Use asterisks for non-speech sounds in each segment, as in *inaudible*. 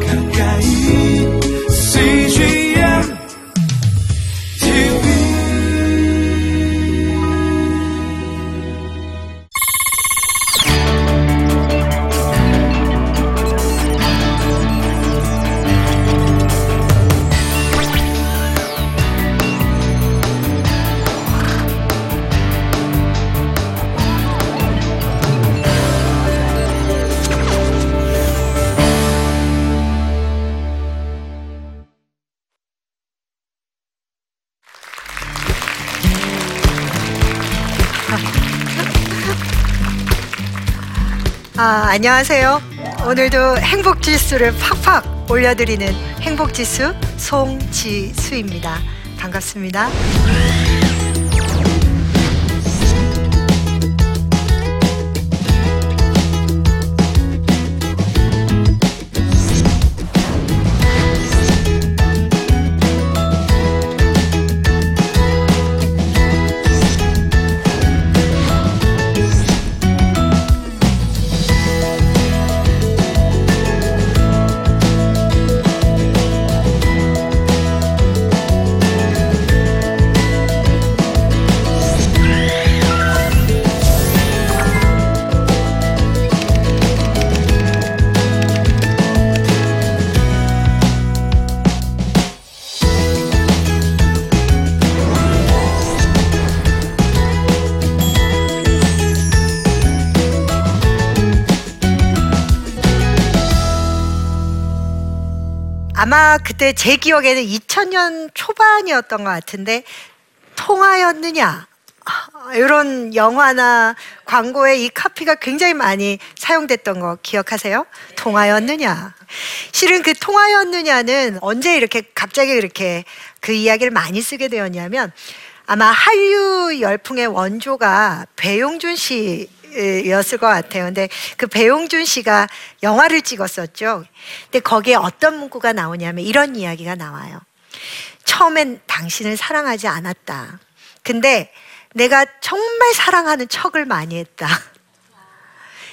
가까 안녕하세요. 오늘도 행복 지수를 팍팍 올려드리는 행복 지수 송지수입니다. 반갑습니다. 아마 그때 제 기억에는 2000년 초반이었던 것 같은데 통하였느냐 아, 이런 영화나 광고에 이 카피가 굉장히 많이 사용됐던 거 기억하세요? 통하였느냐 실은 그 통하였느냐는 언제 이렇게 갑자기 이렇게 그 이야기를 많이 쓰게 되었냐면 아마 한류 열풍의 원조가 배용준 씨 였을 것 같아요. 근데 그 배용준 씨가 영화를 찍었었죠. 근데 거기에 어떤 문구가 나오냐면 이런 이야기가 나와요. 처음엔 당신을 사랑하지 않았다. 근데 내가 정말 사랑하는 척을 많이 했다.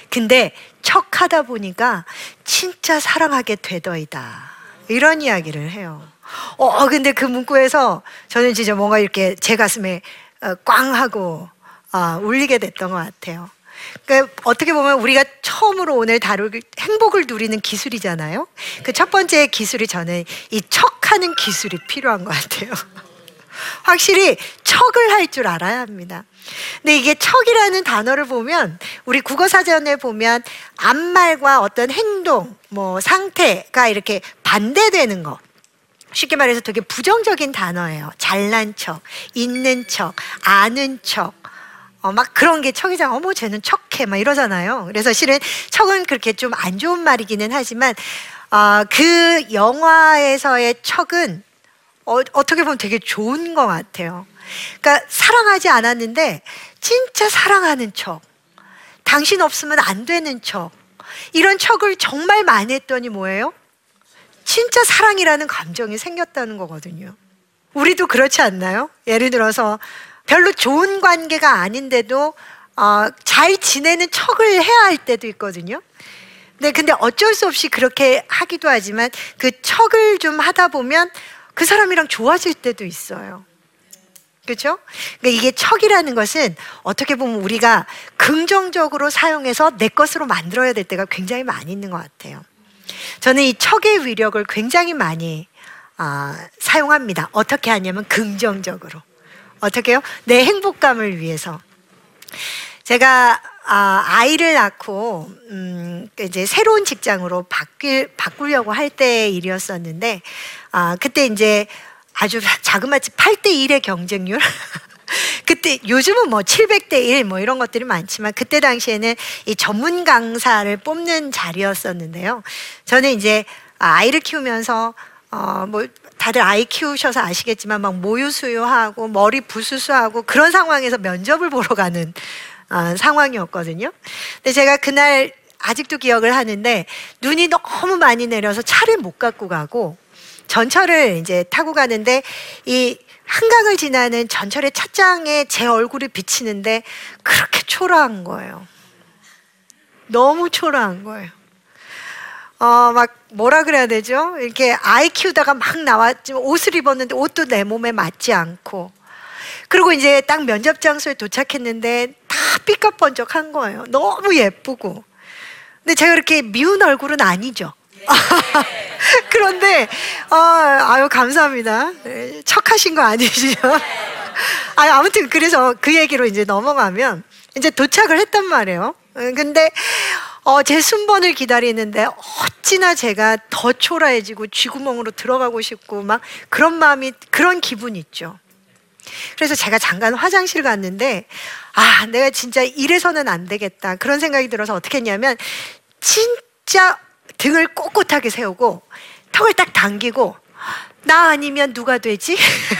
근데 척하다 보니까 진짜 사랑하게 되더이다. 이런 이야기를 해요. 어, 근데 그 문구에서 저는 진짜 뭔가 이렇게 제 가슴에 어, 꽝 하고 어, 울리게 됐던 것 같아요. 그러니까 어떻게 보면 우리가 처음으로 오늘 다룰 행복을 누리는 기술이잖아요. 그 첫 번째 기술이 저는 이 척하는 기술이 필요한 것 같아요. *laughs* 확실히 척을 할 줄 알아야 합니다. 근데 이게 척이라는 단어를 보면 우리 국어 사전에 보면 앞말과 어떤 행동, 뭐 상태가 이렇게 반대되는 거. 쉽게 말해서 되게 부정적인 단어예요. 잘난 척, 있는 척, 아는 척, 어, 막 그런 게 척이잖아. 어머, 쟤는 척해. 막 이러잖아요. 그래서 실은 척은 그렇게 좀 안 좋은 말이기는 하지만, 어, 그 영화에서의 척은 어, 어떻게 보면 되게 좋은 것 같아요. 그러니까 사랑하지 않았는데, 진짜 사랑하는 척. 당신 없으면 안 되는 척. 이런 척을 정말 많이 했더니 뭐예요? 진짜 사랑이라는 감정이 생겼다는 거거든요. 우리도 그렇지 않나요? 예를 들어서 별로 좋은 관계가 아닌데도 어, 잘 지내는 척을 해야 할 때도 있거든요. 네, 근데 어쩔 수 없이 그렇게 하기도 하지만 그 척을 좀 하다 보면 그 사람이랑 좋아질 때도 있어요. 그렇죠? 그러니까 이게 척이라는 것은 어떻게 보면 우리가 긍정적으로 사용해서 내 것으로 만들어야 될 때가 굉장히 많이 있는 것 같아요. 저는 이 척의 위력을 굉장히 많이 어, 사용합니다. 어떻게 하냐면 긍정적으로. 어떻게 해요? 내 행복감을 위해서. 제가 아, 아이를 낳고 음, 이제 새로운 직장으로 바뀔, 바꾸려고 할 때 일이었었는데 아, 그때 이제 아주 자그마치 8대 1의 경쟁률 *laughs* 그때 요즘은 뭐 700대 1 뭐 이런 것들이 많지만 그때 당시에는 이 전문 강사를 뽑는 자리였었는데요. 저는 이제 아이를 키우면서 어 뭐 다들 아이 키우셔서 아시겠지만 막 모유 수유하고 머리 부수수하고 그런 상황에서 면접을 보러 가는 어, 상황이었거든요. 근데 제가 그날 아직도 기억을 하는데 눈이 너무 많이 내려서 차를 못 갖고 가고 전철을 이제 타고 가는데 이 한강을 지나는 전철의 찻장에 제 얼굴이 비치는데 그렇게 초라한 거예요. 너무 초라한 거예요. 어, 막 뭐라 그래야 되죠? 이렇게 아이 키우다가 막 나왔지만 옷을 입었는데 옷도 내 몸에 맞지 않고. 그리고 이제 딱 면접 장소에 도착했는데 다 삐까번쩍한 거예요. 너무 예쁘고. 근데 제가 그렇게 미운 얼굴은 아니죠. *laughs* 그런데 어, 아유 감사합니다. 네, 척하신 거 아니시죠? *laughs* 아 아무튼 그래서 그 얘기로 이제 넘어가면 이제 도착을 했단 말이에요. 어, 근데 어, 제 순번을 기다리는데 어찌나 제가 더 초라해지고 쥐구멍으로 들어가고 싶고 막 그런 마음이 그런 기분이 있죠. 그래서 제가 잠깐 화장실 갔는데 아 내가 진짜 이래서는 안 되겠다 그런 생각이 들어서 어떻게 했냐면 진짜 등을 꼿꼿하게 세우고 턱을 딱 당기고 나 아니면 누가 되지?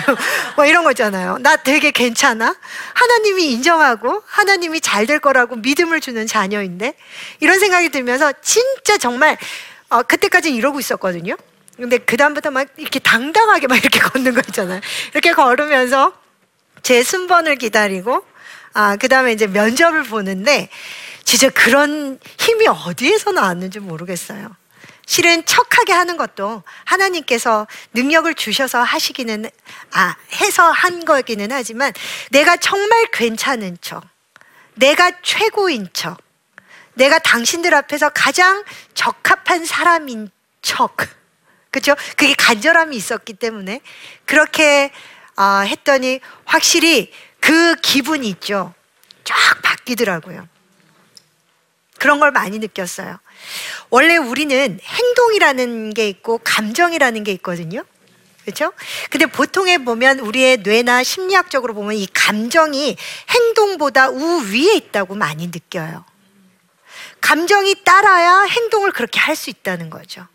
*laughs* 뭐 이런 거잖아요. 나 되게 괜찮아? 하나님이 인정하고 하나님이 잘 될 거라고 믿음을 주는 자녀인데 이런 생각이 들면서 진짜 정말 어, 그때까지 이러고 있었거든요. 근데 그다음부터 막 이렇게 당당하게 막 이렇게 *laughs* 걷는 거 있잖아요. 이렇게 걸으면서 제 순번을 기다리고 아, 그다음에 이제 면접을 보는데 진짜 그런 힘이 어디에서 나왔는지 모르겠어요. 실은 척하게 하는 것도 하나님께서 능력을 주셔서 하시기는 아 해서 한 거기는 하지만 내가 정말 괜찮은 척, 내가 최고인 척, 내가 당신들 앞에서 가장 적합한 사람인 척, 그렇죠? 그게 간절함이 있었기 때문에 그렇게 아, 했더니 확실히 그 기분이 있죠. 쫙 바뀌더라고요. 그런 걸 많이 느꼈어요. 원래 우리는 행동이라는 게 있고 감정이라는 게 있거든요. 그렇죠? 근데 보통에 보면 우리의 뇌나 심리학적으로 보면 이 감정이 행동보다 우위에 있다고 많이 느껴요. 감정이 따라야 행동을 그렇게 할 수 있다는 거죠.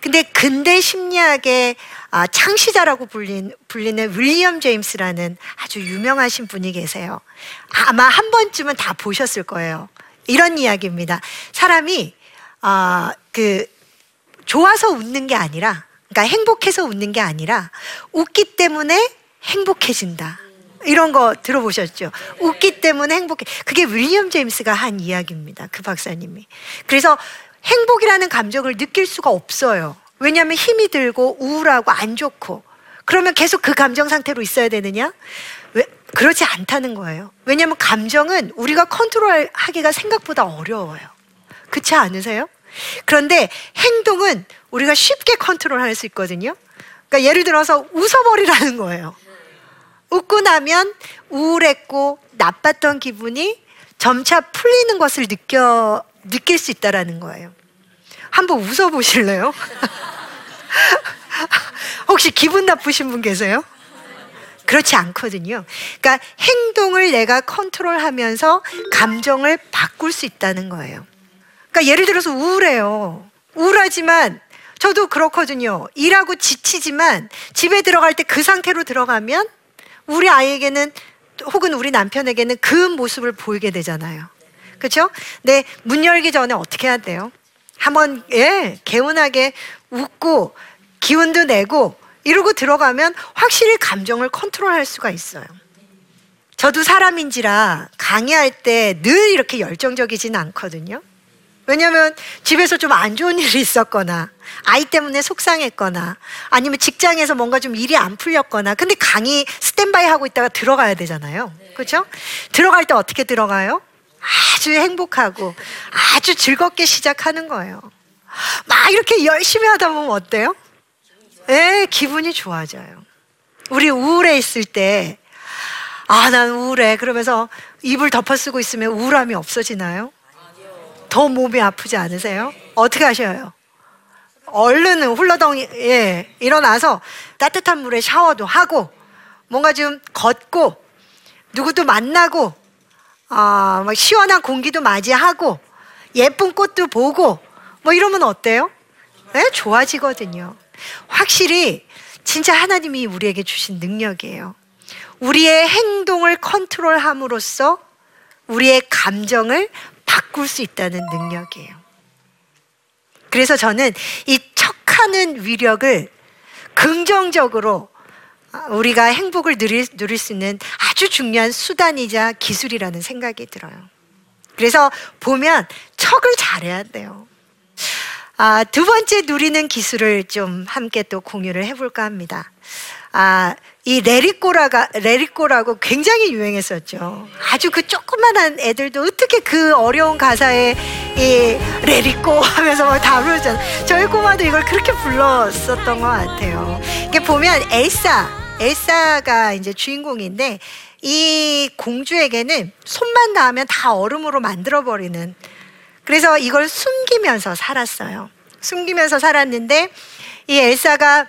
근데 근대 심리학의 아, 창시자라고 불린, 불리는 윌리엄 제임스라는 아주 유명하신 분이 계세요. 아마 한 번쯤은 다 보셨을 거예요. 이런 이야기입니다. 사람이 아, 그 좋아서 웃는 게 아니라, 그러니까 행복해서 웃는 게 아니라 웃기 때문에 행복해진다. 이런 거 들어보셨죠? 웃기 때문에 행복해. 그게 윌리엄 제임스가 한 이야기입니다. 그 박사님이. 그래서 행복이라는 감정을 느낄 수가 없어요. 왜냐하면 힘이 들고 우울하고 안 좋고 그러면 계속 그 감정 상태로 있어야 되느냐? 왜 그렇지 않다는 거예요. 왜냐하면 감정은 우리가 컨트롤하기가 생각보다 어려워요. 그렇지 않으세요? 그런데 행동은 우리가 쉽게 컨트롤할 수 있거든요. 그러니까 예를 들어서 웃어버리라는 거예요. 웃고 나면 우울했고 나빴던 기분이 점차 풀리는 것을 느껴 느낄 수 있다라는 거예요. 한번 웃어 보실래요? *laughs* 혹시 기분 나쁘신 분 계세요? 그렇지 않거든요. 그러니까 행동을 내가 컨트롤하면서 감정을 바꿀 수 있다는 거예요. 그러니까 예를 들어서 우울해요. 우울하지만 저도 그렇거든요. 일하고 지치지만 집에 들어갈 때 그 상태로 들어가면 우리 아이에게는 혹은 우리 남편에게는 그 모습을 보이게 되잖아요. 그렇죠? 네, 문 열기 전에 어떻게 해야 돼요? 한번 예, 개운하게 웃고 기운도 내고 이러고 들어가면 확실히 감정을 컨트롤할 수가 있어요. 저도 사람인지라 강의할 때 늘 이렇게 열정적이지는 않거든요. 왜냐하면 집에서 좀 안 좋은 *laughs* 일이 있었거나 아이 때문에 속상했거나 아니면 직장에서 뭔가 좀 일이 안 풀렸거나 근데 강의 스탠바이 하고 있다가 들어가야 되잖아요. 그렇죠? 들어갈 때 어떻게 들어가요? 아주 행복하고 아주 즐겁게 시작하는 거예요. 막 이렇게 열심히 하다 보면 어때요? 예, 기분이 좋아져요. 우리 우울해 있을 때, 아, 난 우울해. 그러면서 입을 덮어 쓰고 있으면 우울함이 없어지나요? 더 몸이 아프지 않으세요? 어떻게 하셔요? 얼른 훌러덩, 예, 일어나서 따뜻한 물에 샤워도 하고, 뭔가 좀 걷고, 누구도 만나고, 아, 막 시원한 공기도 맞이하고, 예쁜 꽃도 보고, 뭐 이러면 어때요? 네, 좋아지거든요. 확실히 진짜 하나님이 우리에게 주신 능력이에요. 우리의 행동을 컨트롤함으로써 우리의 감정을 바꿀 수 있다는 능력이에요. 그래서 저는 이 척하는 위력을 긍정적으로 우리가 행복을 누릴, 누릴 수 있는 아주 중요한 수단이자 기술이라는 생각이 들어요. 그래서 보면 척을 잘해야 돼요. 아, 두 번째 누리는 기술을 좀 함께 또 공유를 해볼까 합니다. 아, 이 레리꼬라가, 레리꼬라고 굉장히 유행했었죠. 아주 그 조그만한 애들도 어떻게 그 어려운 가사에 이 레리꼬 하면서 막다 부르잖아요. 저희 꼬마도 이걸 그렇게 불렀었던 것 같아요. 이게 보면 엘사, 엘사가 이제 주인공인데 이 공주에게는 손만 닿으면 다 얼음으로 만들어버리는 그래서 이걸 숨기면서 살았어요. 숨기면서 살았는데 이 엘사가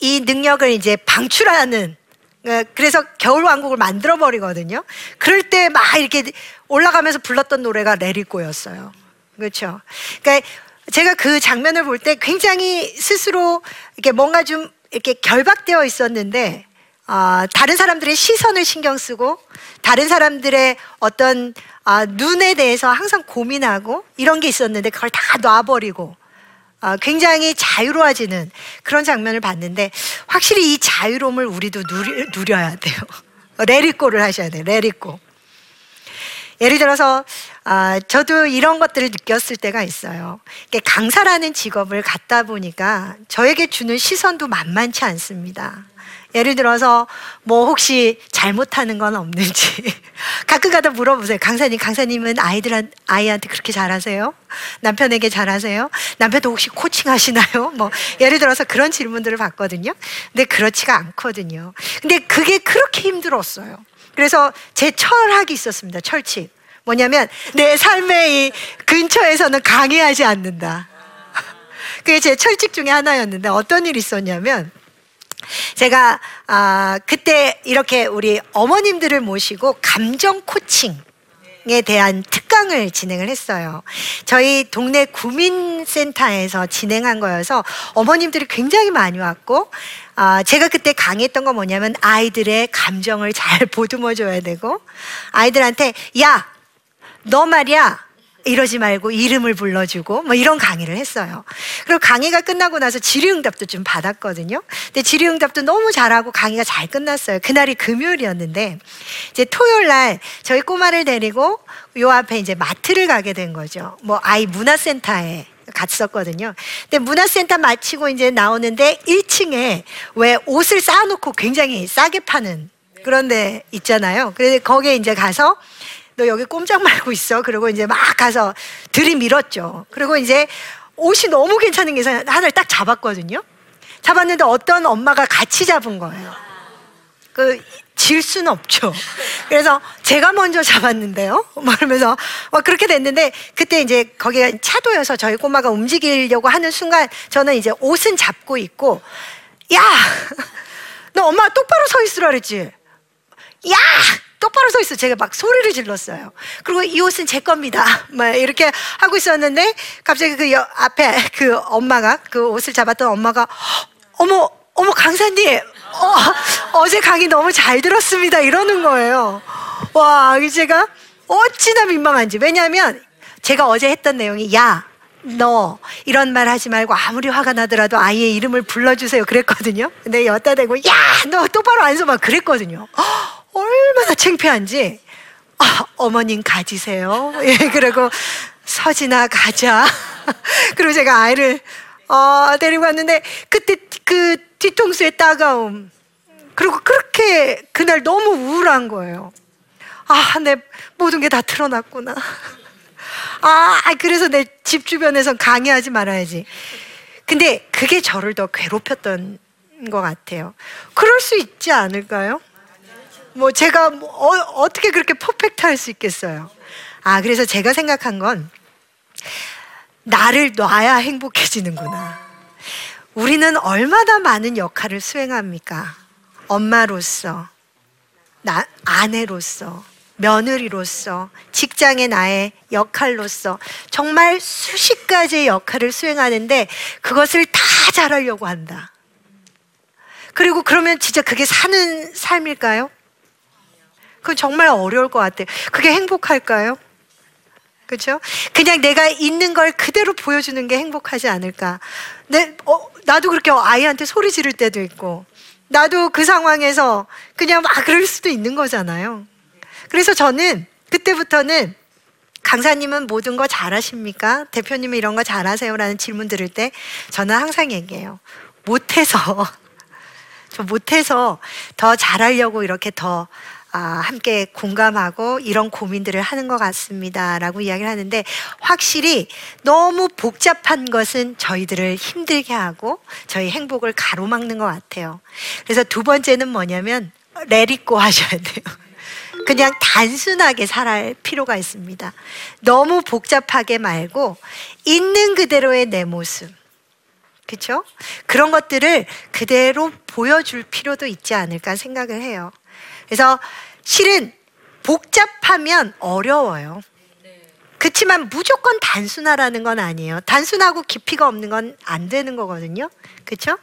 이 능력을 이제 방출하는 어, 그래서 겨울 왕국을 만들어 버리거든요. 그럴 때 막 이렇게 올라가면서 불렀던 노래가 레리꼬였어요. 그렇죠. 그러니까 제가 그 장면을 볼 때 굉장히 스스로 이렇게 뭔가 좀 이렇게 결박되어 있었는데 어, 다른 사람들의 시선을 신경 쓰고 다른 사람들의 어떤 어, 눈에 대해서 항상 고민하고 이런 게 있었는데 그걸 다 놔버리고 어, 굉장히 자유로워지는 그런 장면을 봤는데 확실히 이 자유로움을 우리도 누리, 누려야 돼요. *laughs* 레리꼬를 하셔야 돼요. 레리꼬. 예를 들어서 아, 저도 이런 것들을 느꼈을 때가 있어요. 강사라는 직업을 갖다 보니까 저에게 주는 시선도 만만치 않습니다. 예를 들어서 뭐 혹시 잘못하는 건 없는지 *laughs* 가끔 가다 물어보세요. 강사님, 강사님은 아이들 아이한테 그렇게 잘하세요? 남편에게 잘하세요? 남편도 혹시 코칭하시나요? *laughs* 뭐 예를 들어서 그런 질문들을 받거든요. 근데 그렇지가 않거든요. 근데 그게 그렇게 힘들었어요. 그래서 제 철학이 있었습니다. 철칙. 뭐냐면 내 삶의 이 근처에서는 강의하지 않는다. *laughs* 그게 제 철칙 중에 하나였는데 어떤 일이 있었냐면 제가 아 그때 이렇게 우리 어머님들을 모시고 감정 코칭 에 대한 특강을 진행을 했어요. 저희 동네 구민센터에서 진행한 거여서 어머님들이 굉장히 많이 왔고, 아, 제가 그때 강의했던 건 뭐냐면 아이들의 감정을 잘 *laughs* 보듬어 줘야 되고, 아이들한테, 야, 너 말이야, 이러지 말고 이름을 불러주고 뭐 이런 강의를 했어요. 그리고 강의가 끝나고 나서 질의응답도 좀 받았거든요. 근데 질의응답도 너무 잘하고 강의가 잘 끝났어요. 그날이 금요일이었는데 이제 토요일 날 저희 꼬마를 데리고 요 앞에 이제 마트를 가게 된 거죠. 뭐 아이 문화센터에 갔었거든요. 근데 문화센터 마치고 이제 나오는데 1층에 왜 옷을 쌓아놓고 굉장히 싸게 파는 그런 데 있잖아요. 그래서 거기에 이제 가서 너 여기 꼼짝 말고 있어. 그리고 이제 막 가서 들이밀었죠. 그리고 이제 옷이 너무 괜찮은 게 하나를 딱 잡았거든요. 잡았는데 어떤 엄마가 같이 잡은 거예요. 그, 질 수는 없죠. 그래서 제가 먼저 잡았는데요. 뭐 이러면서 막 그렇게 됐는데 그때 이제 거기가 차도여서 저희 꼬마가 움직이려고 하는 순간 저는 이제 옷은 잡고 있고 야! *laughs* 너 엄마 똑바로 서 있으라 그랬지? 야! 똑바로 서 있어. 제가 막 소리를 질렀어요. 그리고 이 옷은 제 겁니다. *laughs* 막 이렇게 하고 있었는데 갑자기 그 앞에 그 엄마가 그 옷을 잡았던 엄마가 어머 어머 강사님 어, 어제 강의 너무 잘 들었습니다 이러는 거예요. 와 제가 어찌나 민망한지 왜냐하면 제가 어제 했던 내용이 야 너 이런 말 하지 말고 아무리 화가 나더라도 아이의 이름을 불러주세요 그랬거든요. 근데 여따 대고 야 너 똑바로 앉아봐 그랬거든요. 얼마나 창피한지 아, 어머님 가지세요. *laughs* 예, 그리고 서진아 가자. *laughs* 그리고 제가 아이를 어, 데리고 왔는데 그때 그 뒤통수의 따가움 그리고 그렇게 그날 너무 우울한 거예요. 아, 내 모든 게다 드러났구나. *laughs* 아, 그래서 내 집 주변에선 강의하지 말아야지. 근데 그게 저를 더 괴롭혔던 것 같아요. 그럴 수 있지 않을까요? 뭐 제가 뭐 어, 떻게 그렇게 퍼펙트 할 수 있겠어요? 아, 그래서 제가 생각한 건 나를 놔야 행복해지는구나. 우리는 얼마나 많은 역할을 수행합니까? 엄마로서, 나, 아내로서, 며느리로서, 직장의 나의 역할로서 정말 수십 가지의 역할을 수행하는데 그것을 다 잘하려고 한다. 그리고 그러면 진짜 그게 사는 삶일까요? 그건 정말 어려울 것 같아요. 그게 행복할까요? 그렇죠? 그냥 내가 있는 걸 그대로 보여주는 게 행복하지 않을까? 내, 어, 나도 그렇게 아이한테 소리 지를 때도 있고, 나도 그 상황에서 그냥 막 그럴 수도 있는 거잖아요. 그래서 저는 그때부터는 강사님은 모든 거 잘하십니까? 대표님은 이런 거 잘하세요? 라는 질문 들을 때 저는 항상 얘기해요. 못해서, *laughs* 저 못해서 더 잘하려고 이렇게 더 아, 함께 공감하고 이런 고민들을 하는 것 같습니다. 라고 이야기를 하는데 확실히 너무 복잡한 것은 저희들을 힘들게 하고 저희 행복을 가로막는 것 같아요. 그래서 두 번째는 뭐냐면 레리꼬 하셔야 돼요. *laughs* 그냥 단순하게 살아야 필요가 있습니다. 너무 복잡하게 말고 있는 그대로의 내 모습. 그렇죠? 그런 것들을 그대로 보여줄 필요도 있지 않을까 생각을 해요. 그래서 실은 복잡하면 어려워요. 그렇지만 무조건 단순하라는 건 아니에요. 단순하고 깊이가 없는 건 안 되는 거거든요. 그렇죠?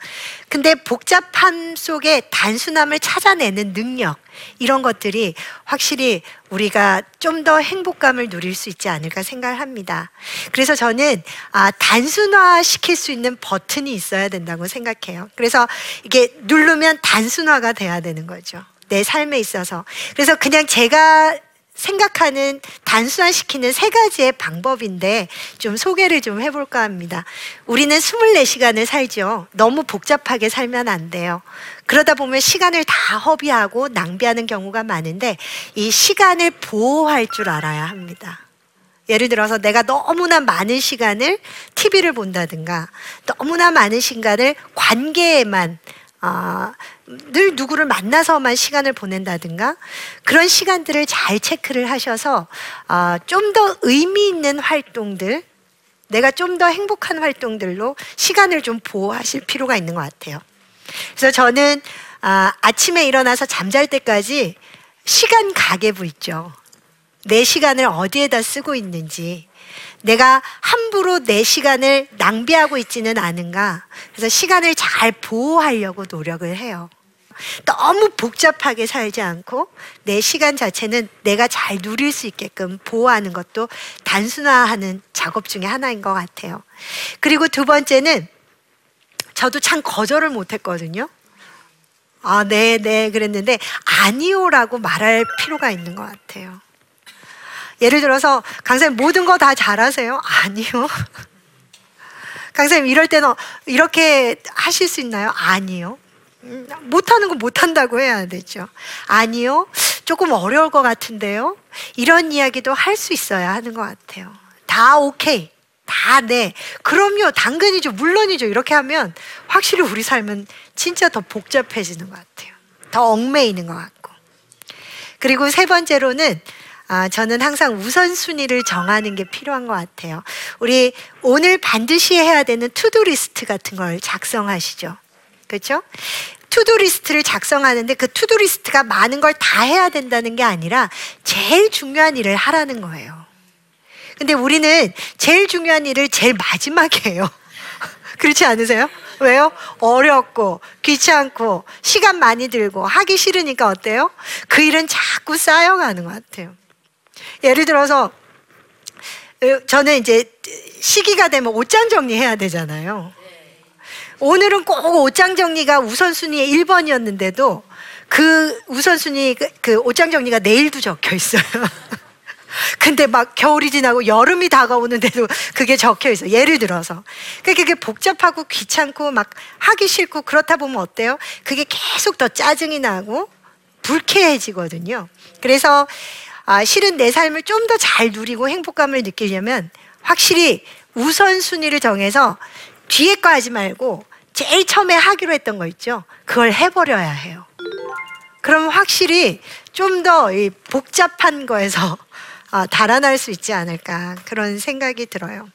근데 복잡함 속에 단순함을 찾아내는 능력 이런 것들이 확실히 우리가 좀 더 행복감을 누릴 수 있지 않을까 생각을 합니다. 그래서 저는 아, 단순화 시킬 수 있는 버튼이 있어야 된다고 생각해요. 그래서 이게 누르면 단순화가 돼야 되는 거죠. 내 삶에 있어서. 그래서 그냥 제가 생각하는 단순화시키는 세 가지의 방법인데 좀 소개를 좀 해볼까 합니다. 우리는 24시간을 살죠. 너무 복잡하게 살면 안 돼요. 그러다 보면 시간을 다 허비하고 낭비하는 경우가 많은데 이 시간을 보호할 줄 알아야 합니다. 예를 들어서 내가 너무나 많은 시간을 TV를 본다든가 너무나 많은 시간을 관계에만 아, 늘 누구를 만나서만 시간을 보낸다든가 그런 시간들을 잘 체크를 하셔서 아, 좀 더 의미 있는 활동들 내가 좀 더 행복한 활동들로 시간을 좀 보호하실 필요가 있는 것 같아요. 그래서 저는 아, 아침에 일어나서 잠잘 때까지 시간 가계부 있죠. 내 시간을 어디에다 쓰고 있는지 내가 함부로 내 시간을 낭비하고 있지는 않은가. 그래서 시간을 잘 보호하려고 노력을 해요. 너무 복잡하게 살지 않고 내 시간 자체는 내가 잘 누릴 수 있게끔 보호하는 것도 단순화하는 작업 중에 하나인 것 같아요. 그리고 두 번째는 저도 참 거절을 못했거든요. 아, 네, 네, 그랬는데 아니요라고 말할 필요가 있는 것 같아요. 예를 들어서 강사님 모든 거 다 잘하세요? 아니요. *laughs* 강사님 이럴 때는 이렇게 하실 수 있나요? 아니요. 음, 못하는 거 못한다고 해야 되죠. 아니요. 조금 어려울 것 같은데요. 이런 이야기도 할 수 있어야 하는 것 같아요. 다 오케이. 다 네. 그럼요. 당근이죠. 물론이죠. 이렇게 하면 확실히 우리 삶은 진짜 더 복잡해지는 것 같아요. 더 얽매이는 것 같고. 그리고 세 번째로는 아, 저는 항상 우선순위를 정하는 게 필요한 것 같아요. 우리 오늘 반드시 해야 되는 to-do list 같은 걸 작성하시죠. 그렇죠? to-do list를 작성하는데 그 to-do list가 많은 걸 다 해야 된다는 게 아니라 제일 중요한 일을 하라는 거예요. 근데 우리는 제일 중요한 일을 제일 마지막에 해요. *laughs* 그렇지 않으세요? 왜요? 어렵고 귀찮고 시간 많이 들고 하기 싫으니까 어때요? 그 일은 자꾸 쌓여가는 것 같아요. 예를 들어서 저는 이제 시기가 되면 옷장 정리해야 되잖아요. 오늘은 꼭 옷장 정리가 우선순위의 1번이었는데도 그 우선순위 그, 그 옷장 정리가 내일도 적혀 있어요. *laughs* 근데 막 겨울이 지나고 여름이 다가오는데도 그게 적혀 있어. 예를 들어서. 그게 복잡하고 귀찮고 막 하기 싫고 그렇다 보면 어때요? 그게 계속 더 짜증이 나고 불쾌해지거든요. 그래서 아, 실은 내 삶을 좀 더 잘 누리고 행복감을 느끼려면 확실히 우선순위를 정해서 뒤에 거 하지 말고 제일 처음에 하기로 했던 거 있죠? 그걸 해버려야 해요. 그럼 확실히 좀 더 복잡한 거에서 *laughs* 아, 달아날 수 있지 않을까 그런 생각이 들어요.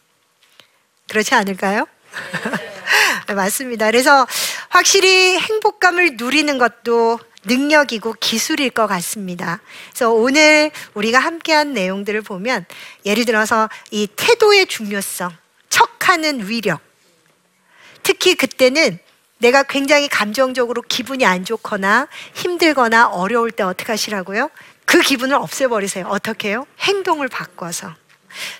그렇지 않을까요? *laughs* 네, 맞습니다. 그래서 확실히 행복감을 누리는 것도 능력이고 기술일 것 같습니다. 그래서 오늘 우리가 함께한 내용들을 보면 예를 들어서 이 태도의 중요성, 척하는 위력. 특히 그때는 내가 굉장히 감정적으로 기분이 안 좋거나 힘들거나 어려울 때 어떻게 하시라고요? 그 기분을 없애버리세요. 어떻게 해요? 행동을 바꿔서.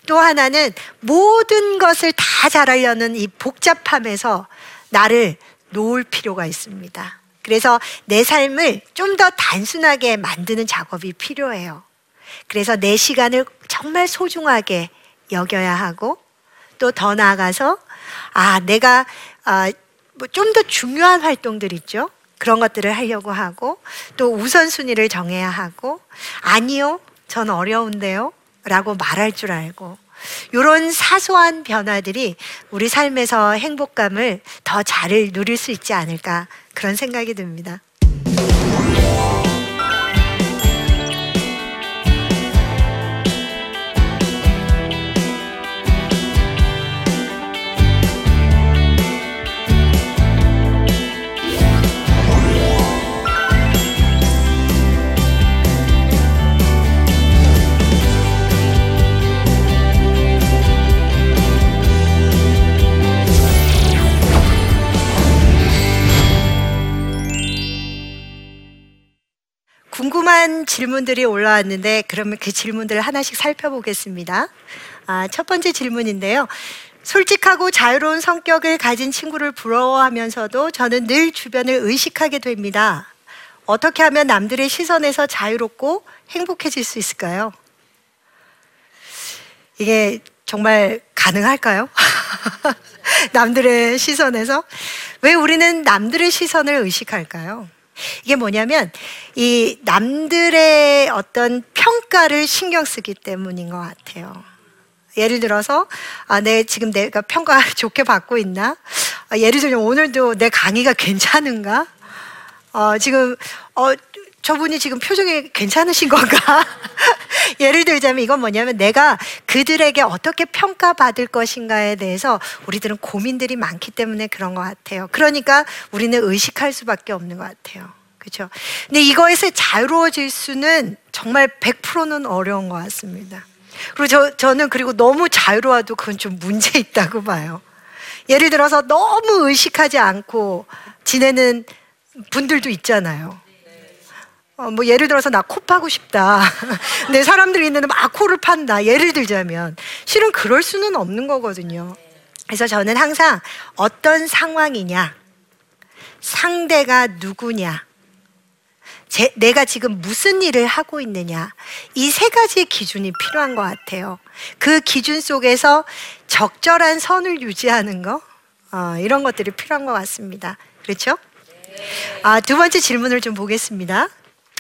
또 하나는 모든 것을 다 잘하려는 이 복잡함에서 나를 놓을 필요가 있습니다. 그래서 내 삶을 좀 더 단순하게 만드는 작업이 필요해요. 그래서 내 시간을 정말 소중하게 여겨야 하고 또 더 나아가서 아 내가 아, 뭐 좀 더 중요한 활동들 있죠. 그런 것들을 하려고 하고 또 우선순위를 정해야 하고 아니요, 전 어려운데요. 라고 말할 줄 알고 이런 사소한 변화들이 우리 삶에서 행복감을 더 잘 누릴 수 있지 않을까 그런 생각이 듭니다. 궁금한 질문들이 올라왔는데 그러면 그 질문들을 하나씩 살펴보겠습니다. 아, 첫 번째 질문인데요. 솔직하고 자유로운 성격을 가진 친구를 부러워하면서도 저는 늘 주변을 의식하게 됩니다. 어떻게 하면 남들의 시선에서 자유롭고 행복해질 수 있을까요? 이게 정말 가능할까요? *laughs* 남들의 시선에서? 왜 우리는 남들의 시선을 의식할까요? 이게 뭐냐면 이 남들의 어떤 평가를 신경 쓰기 때문인 것 같아요. 예를 들어서 아, 내 지금 내가 평가 *laughs* 좋게 받고 있나? 아, 예를 들면 오늘도 내 강의가 괜찮은가? 어, 지금 어, 저분이 지금 표정이 괜찮으신 건가? *laughs* 예를 들자면 이건 뭐냐면 내가 그들에게 어떻게 평가받을 것인가에 대해서 우리들은 고민들이 많기 때문에 그런 것 같아요. 그러니까 우리는 의식할 수밖에 없는 것 같아요. 그렇죠? 근데 이거에서 자유로워질 수는 정말 100%는 어려운 것 같습니다. 그리고 저, 저는 그리고 너무 자유로워도 그건 좀 문제 있다고 봐요. 예를 들어서 너무 의식하지 않고 지내는 분들도 있잖아요. 어, 뭐 예를 들어서 나 코 파고 싶다. *laughs* 근데 사람들이 있는데 막 코를 판다. 예를 들자면 실은 그럴 수는 없는 거거든요. 그래서 저는 항상 어떤 상황이냐, 상대가 누구냐, 제, 내가 지금 무슨 일을 하고 있느냐, 이 세 가지의 기준이 필요한 것 같아요. 그 기준 속에서 적절한 선을 유지하는 거, 어, 이런 것들이 필요한 것 같습니다. 그렇죠? 아, 두 번째 질문을 좀 보겠습니다.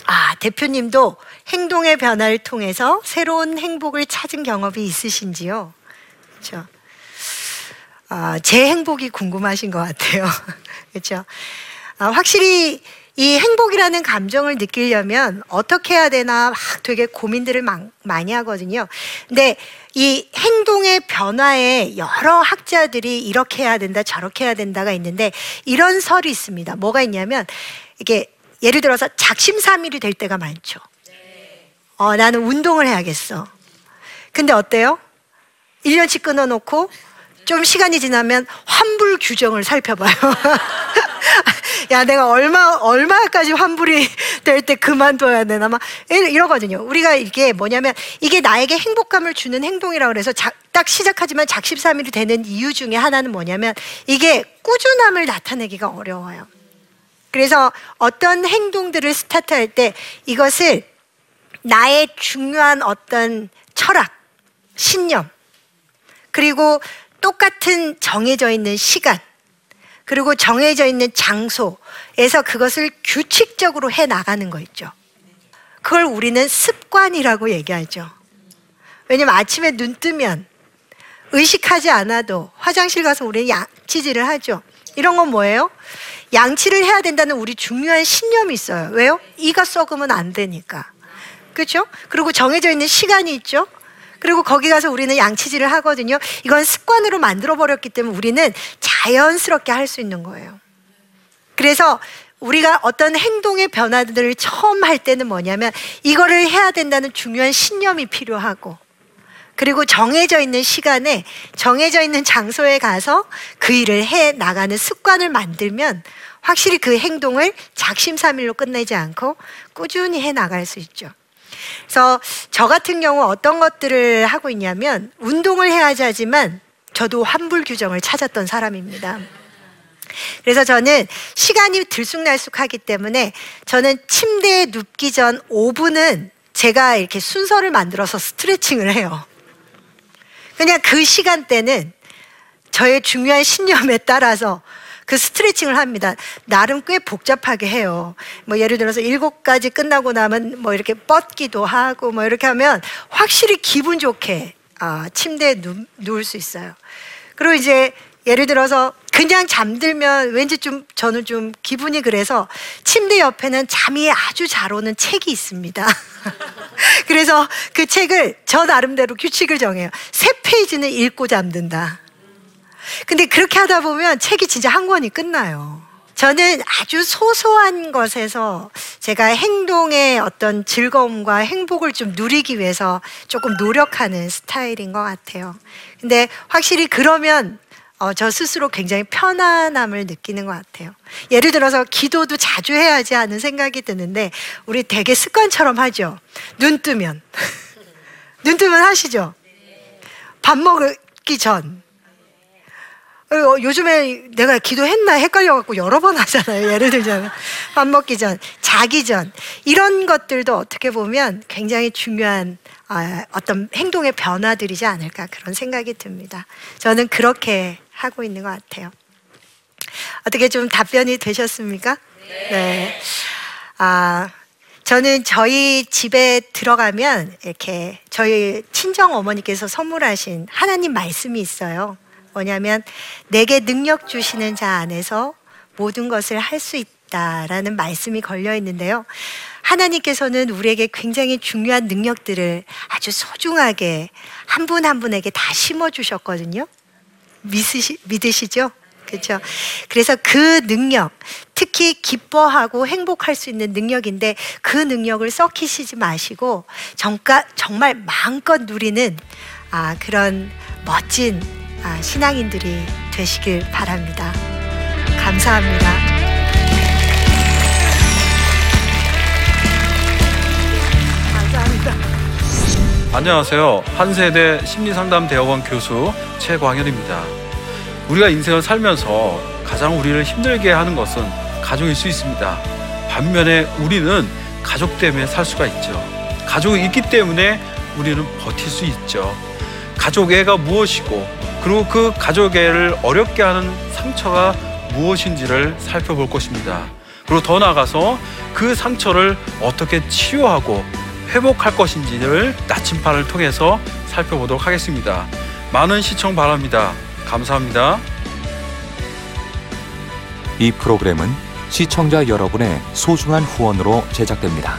아, 대표님도 행동의 변화를 통해서 새로운 행복을 찾은 경험이 있으신지요? 그렇죠. 아, 제 행복이 궁금하신 것 같아요. *laughs* 그렇죠. 아, 확실히 이 행복이라는 감정을 느끼려면 어떻게 해야 되나 막 되게 고민들을 막, 많이 하거든요. 근데 이 행동의 변화에 여러 학자들이 이렇게 해야 된다, 저렇게 해야 된다가 있는데 이런 설이 있습니다. 뭐가 있냐면 이게 예를 들어서 작심삼일이 될 때가 많죠. 어, 나는 운동을 해야겠어. 근데 어때요? 1년치 끊어놓고 좀 시간이 지나면 환불 규정을 살펴봐요. *laughs* 야, 내가 얼마, 얼마까지 환불이 될 때 그만둬야 되나? 막 이러거든요. 우리가 이게 뭐냐면 이게 나에게 행복감을 주는 행동이라고 그래서 자, 딱 시작하지만 작심삼일이 되는 이유 중에 하나는 뭐냐면 이게 꾸준함을 나타내기가 어려워요. 그래서 어떤 행동들을 스타트할 때 이것을 나의 중요한 어떤 철학, 신념, 그리고 똑같은 정해져 있는 시간, 그리고 정해져 있는 장소에서 그것을 규칙적으로 해 나가는 거 있죠. 그걸 우리는 습관이라고 얘기하죠. 왜냐면 아침에 눈 뜨면 의식하지 않아도 화장실 가서 우리는 양치질을 하죠. 이런 건 뭐예요? 양치를 해야 된다는 우리 중요한 신념이 있어요. 왜요? 이가 썩으면 안 되니까. 그렇죠? 그리고 정해져 있는 시간이 있죠. 그리고 거기 가서 우리는 양치질을 하거든요. 이건 습관으로 만들어 버렸기 때문에 우리는 자연스럽게 할 수 있는 거예요. 그래서 우리가 어떤 행동의 변화들을 처음 할 때는 뭐냐면 이거를 해야 된다는 중요한 신념이 필요하고 그리고 정해져 있는 시간에 정해져 있는 장소에 가서 그 일을 해 나가는 습관을 만들면 확실히 그 행동을 작심삼일로 끝내지 않고 꾸준히 해 나갈 수 있죠. 그래서 저 같은 경우 어떤 것들을 하고 있냐면 운동을 해야지 하지만 저도 환불 규정을 찾았던 사람입니다. 그래서 저는 시간이 들쑥날쑥하기 때문에 저는 침대에 눕기 전 5분은 제가 이렇게 순서를 만들어서 스트레칭을 해요. 그냥 그 시간대는 저의 중요한 신념에 따라서 그 스트레칭을 합니다. 나름 꽤 복잡하게 해요. 뭐 예를 들어서 일곱 가지 끝나고 나면 뭐 이렇게 뻗기도 하고 뭐 이렇게 하면 확실히 기분 좋게 아, 침대에 누, 누울 수 있어요. 그리고 이제 예를 들어서 그냥 잠들면 왠지 좀 저는 좀 기분이 그래서 침대 옆에는 잠이 아주 잘 오는 책이 있습니다. *laughs* 그래서 그 책을 저 나름대로 규칙을 정해요. 세 페이지는 읽고 잠든다. 근데 그렇게 하다 보면 책이 진짜 한 권이 끝나요. 저는 아주 소소한 것에서 제가 행동의 어떤 즐거움과 행복을 좀 누리기 위해서 조금 노력하는 스타일인 것 같아요. 근데 확실히 그러면 어, 저 스스로 굉장히 편안함을 느끼는 것 같아요. 예를 들어서 기도도 자주 해야지 하는 생각이 드는데 우리 되게 습관처럼 하죠. 눈 뜨면. *laughs* 눈 뜨면 하시죠. 밥 먹기 전. 어, 요즘에 내가 기도했나 헷갈려갖고 여러 번 하잖아요. 예를 들자면 밥 먹기 전, 자기 전 이런 것들도 어떻게 보면 굉장히 중요한 아, 어떤 행동의 변화들이지 않을까 그런 생각이 듭니다. 저는 그렇게 하고 있는 것 같아요. 어떻게 좀 답변이 되셨습니까? 네. 아, 저는 저희 집에 들어가면 이렇게 저희 친정 어머니께서 선물하신 하나님 말씀이 있어요. 뭐냐면 내게 능력 주시는 자 안에서 모든 것을 할 수 있다라는 말씀이 걸려 있는데요. 하나님께서는 우리에게 굉장히 중요한 능력들을 아주 소중하게 한분한 분에게 다 심어 주셨거든요. 믿으시, 믿으시죠? 그렇죠. 그래서 그 능력, 특히 기뻐하고 행복할 수 있는 능력인데 그 능력을 썩히시지 마시고 정가, 정말 마음껏 누리는 아, 그런 멋진 아, 신앙인들이 되시길 바랍니다. 감사합니다. 안녕하세요. 한세대 심리상담 대학원 교수 최광현입니다. 우리가 인생을 살면서 가장 우리를 힘들게 하는 것은 가족일 수 있습니다. 반면에 우리는 가족 때문에 살 수가 있죠. 가족이 있기 때문에 우리는 버틸 수 있죠. 가족애가 무엇이고 그리고 그 가족애를 어렵게 하는 상처가 무엇인지를 살펴볼 것입니다. 그리고 더 나아가서 그 상처를 어떻게 치유하고 회복할 것인지를 나침판을 통해서 살펴보도록 하겠습니다. 많은 시청 바랍니다. 감사합니다. 이 프로그램은 시청자 여러분의 소중한 후원으로 제작됩니다.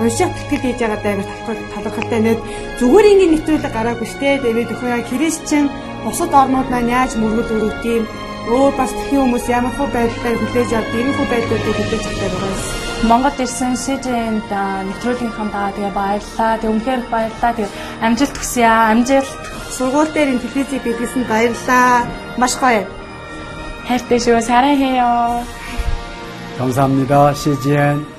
унших тэтгэл хийж байгаа даа талхал талхалтай нэт зүгээр ингээд нэвтрүүлэг гараагүй штэ тэгээд өхөө яг христчэн бусад орнууд маань яаж мөргөл өрөвд юм өөр бас тхэн хүмүүс ямар хөө байдлаар хүлээж авд ийм хөө байдлуудыг хүлээж авдаг байгаа юм. Монгол ирсэн СЖН-д нэвтрүүлгийнхаа даа тэгээ баярлаа. Тэг үнхээр их баярлаа. Тэг амжилт хүсье аа. Амжилт. Сургууль дээр ин телевизийг бидлсэн баярлаа. Маш гоё. хайртай шүү. 사랑해요. 감사합니다. CGN.